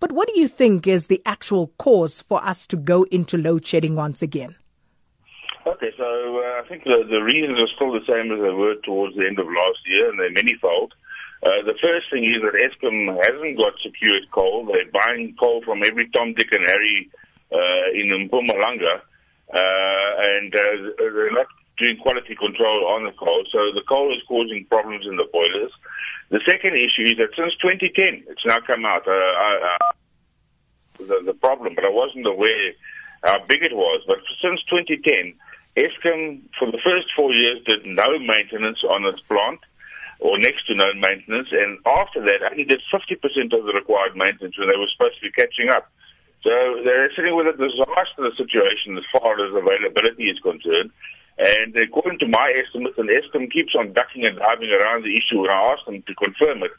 But what do you think is the actual cause for us to go into load shedding once again? Okay, so uh, I think the, the reasons are still the same as they were towards the end of last year, and they're manifold. Uh, the first thing is that Eskom hasn't got secured coal. They're buying coal from every Tom, Dick, and Harry uh, in Mpumalanga, uh, and uh, they're not doing quality control on the coal. So the coal is causing problems in the boilers. The second issue is that since 2010, it's now come out uh, uh, the, the problem, but I wasn't aware how big it was. But since 2010 Eskom, for the first four years, did no maintenance on its plant, or next to no maintenance, and after that, only did 50% of the required maintenance when they were supposed to be catching up. So they're sitting with a disastrous situation as far as availability is concerned. And according to my estimates, and Eskom keeps on ducking and diving around the issue, and I asked them to confirm it,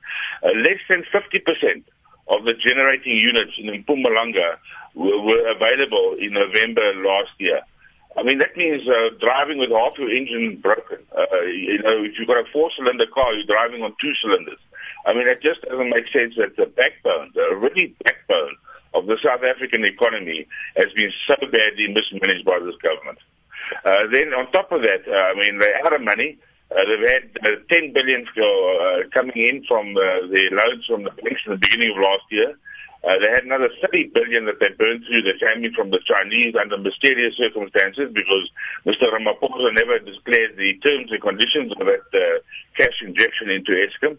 uh, less than 50% of the generating units in Mpumalanga were, were available in November last year. I mean, that means uh, driving with half your engine broken. Uh, you know, if you've got a four-cylinder car, you're driving on two cylinders. I mean, it just doesn't make sense that the backbone, the really backbone of the South African economy has been so badly mismanaged by this government. Uh, then on top of that, uh, I mean, out of money. Uh, they've had uh, 10 billion uh, coming in from uh, the loans from the banks in the beginning of last year. Uh, they had another 30 billion that they burned through came in from the Chinese under mysterious circumstances because Mr. Ramaphosa never declared the terms and conditions of that uh, cash injection into Eskom.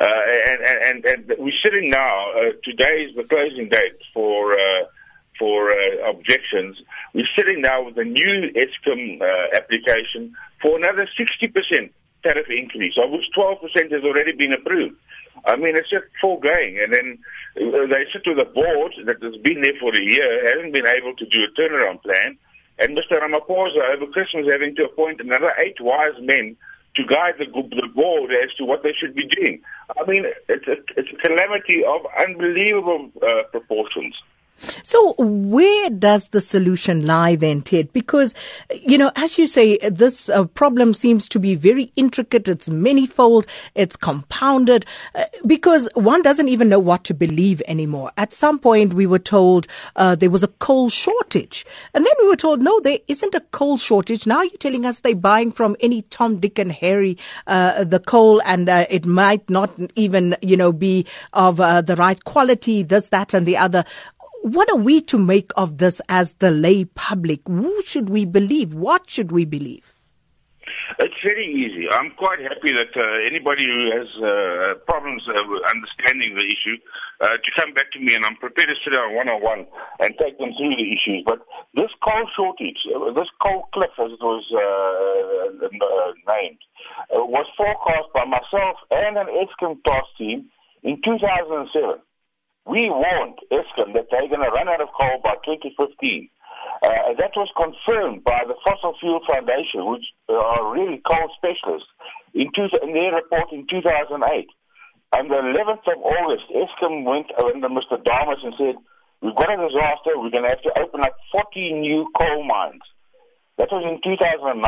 Uh, and, and, and we're sitting now, uh, today is the closing date for, uh, for uh, objections. We're sitting now with a new Eskom uh, application for another 60% tariff increase, of which 12% has already been approved. I mean, it's just full going. And then uh, they sit with a board that has been there for a year, hasn't been able to do a turnaround plan. And Mr. Ramaphosa, over Christmas, having to appoint another eight wise men to guide the, the board as to what they should be doing. I mean, it's a, it's a calamity of unbelievable uh, proportions. So where does the solution lie then, Ted? Because, you know, as you say, this uh, problem seems to be very intricate. It's manifold. It's compounded uh, because one doesn't even know what to believe anymore. At some point, we were told uh, there was a coal shortage. And then we were told, no, there isn't a coal shortage. Now you're telling us they're buying from any Tom, Dick and Harry, uh, the coal and uh, it might not even, you know, be of uh, the right quality, this, that and the other what are we to make of this as the lay public? Who should we believe? What should we believe? It's very easy. I'm quite happy that uh, anybody who has uh, problems uh, understanding the issue uh, to come back to me, and I'm prepared to sit down one on one and take them through the issues. But this coal shortage, uh, this coal cliff, as it was uh, named, was forecast by myself and an Eskom task team in 2007. We warned Eskom that they're going to run out of coal by 2015. Uh, that was confirmed by the Fossil Fuel Foundation, which are really coal specialists, in, two, in their report in 2008. On the 11th of August, Eskom went under Mr. Dames and said, we've got a disaster, we're going to have to open up 40 new coal mines. That was in 2009.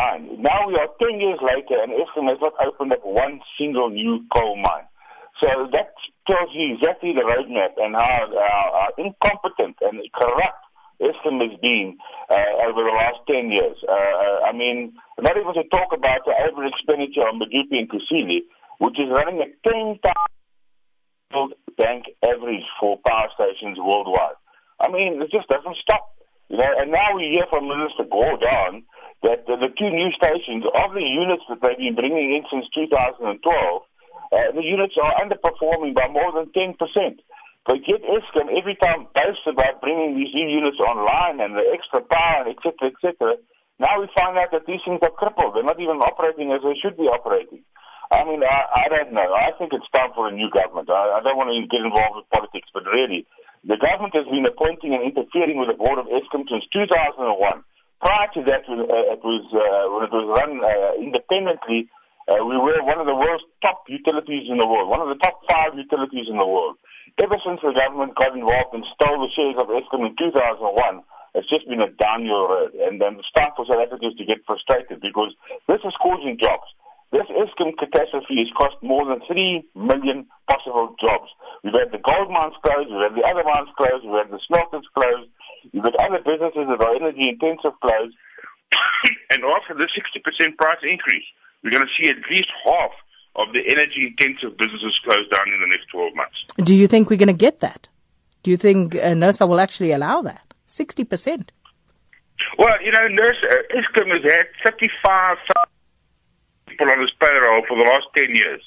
Now we are 10 years later and Eskom has not opened up one single new coal mine. So that tells you exactly the roadmap and how, incompetent and corrupt Eskom has been uh, over the last 10 years. Uh, uh, I mean, not even to talk about the over expenditure on Medupi and Kusile, which is running at 10 times bank average for power stations worldwide. I mean, it just doesn't stop. You know, and now we hear from Minister Gordhan that the, the two new stations, of the units that they've been bringing in since 2012, uh, the units are underperforming by more than 10%. But yet Eskom every time boasts about bringing these new units online and the extra power, etc., etc. Now we find out that these things are crippled. They're not even operating as they should be operating. I mean, I, I don't know. I think it's time for a new government. I, I don't want to get involved with politics, but really, the government has been appointing and interfering with the board of Eskom since 2001. Prior to that, uh, it was uh, when it was run uh, independently uh, we were one of the world's top utilities in the world, one of the top five utilities in the world. Ever since the government got involved and stole the shares of Eskom in 2001, it's just been a downhill road. And then the start for South Africans to get frustrated because this is causing jobs. this Eskom catastrophe has cost more than 3 million possible jobs. We've had the gold mines closed, we've had the other mines closed, we've had the smelters closed, we've had other businesses that are energy intensive closed. and after the 60% price increase, we're going to see at least half of the energy intensive businesses close down in the next 12 months. Do you think we're going to get that? Do you think uh, NERSA will actually allow that? 60%? Well, you know, NERSA, uh, Eskom has had 35 people on its payroll for the last 10 years.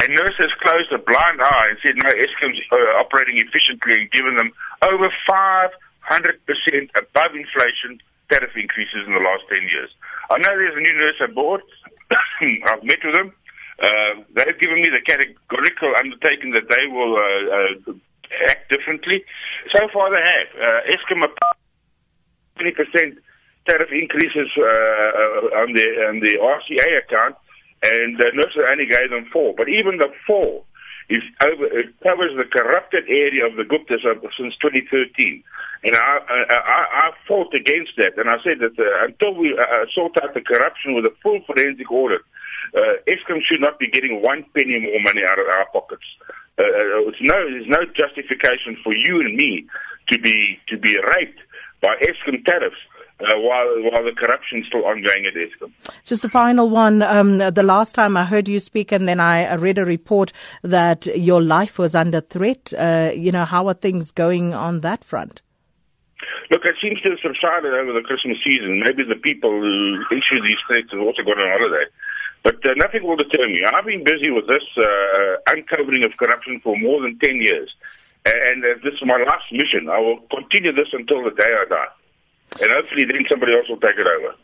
And NERSA has closed a blind eye and said, no, Eskom's uh, operating efficiently and given them over 500% above inflation tariff increases in the last 10 years. I know there's a new NERSA board. I've met with them. Uh, they've given me the categorical undertaking that they will uh, uh, act differently. So far, they have. Uh, Eskom 20% tariff increases uh, uh, on the on the RCA account, and uh, NERSA only gave them four. But even the four over, it covers the corrupted area of the Guptas since 2013. And I, I, I fought against that, and I said that uh, until we uh, sort out the corruption with a full forensic audit, uh, Eskom should not be getting one penny more money out of our pockets. Uh, uh it's no, there's no justification for you and me to be to be raped by Eskom tariffs. Uh, while while the corruption is still ongoing at Eskom. Just a final one. Um, the last time I heard you speak, and then I read a report that your life was under threat. Uh, you know, how are things going on that front? Look, it seems to have subsided over the Christmas season. Maybe the people who issue these threats have also gone on holiday. But uh, nothing will deter me. I've been busy with this uh, uncovering of corruption for more than 10 years. And uh, this is my last mission. I will continue this until the day I die. And hopefully then somebody else will take it over.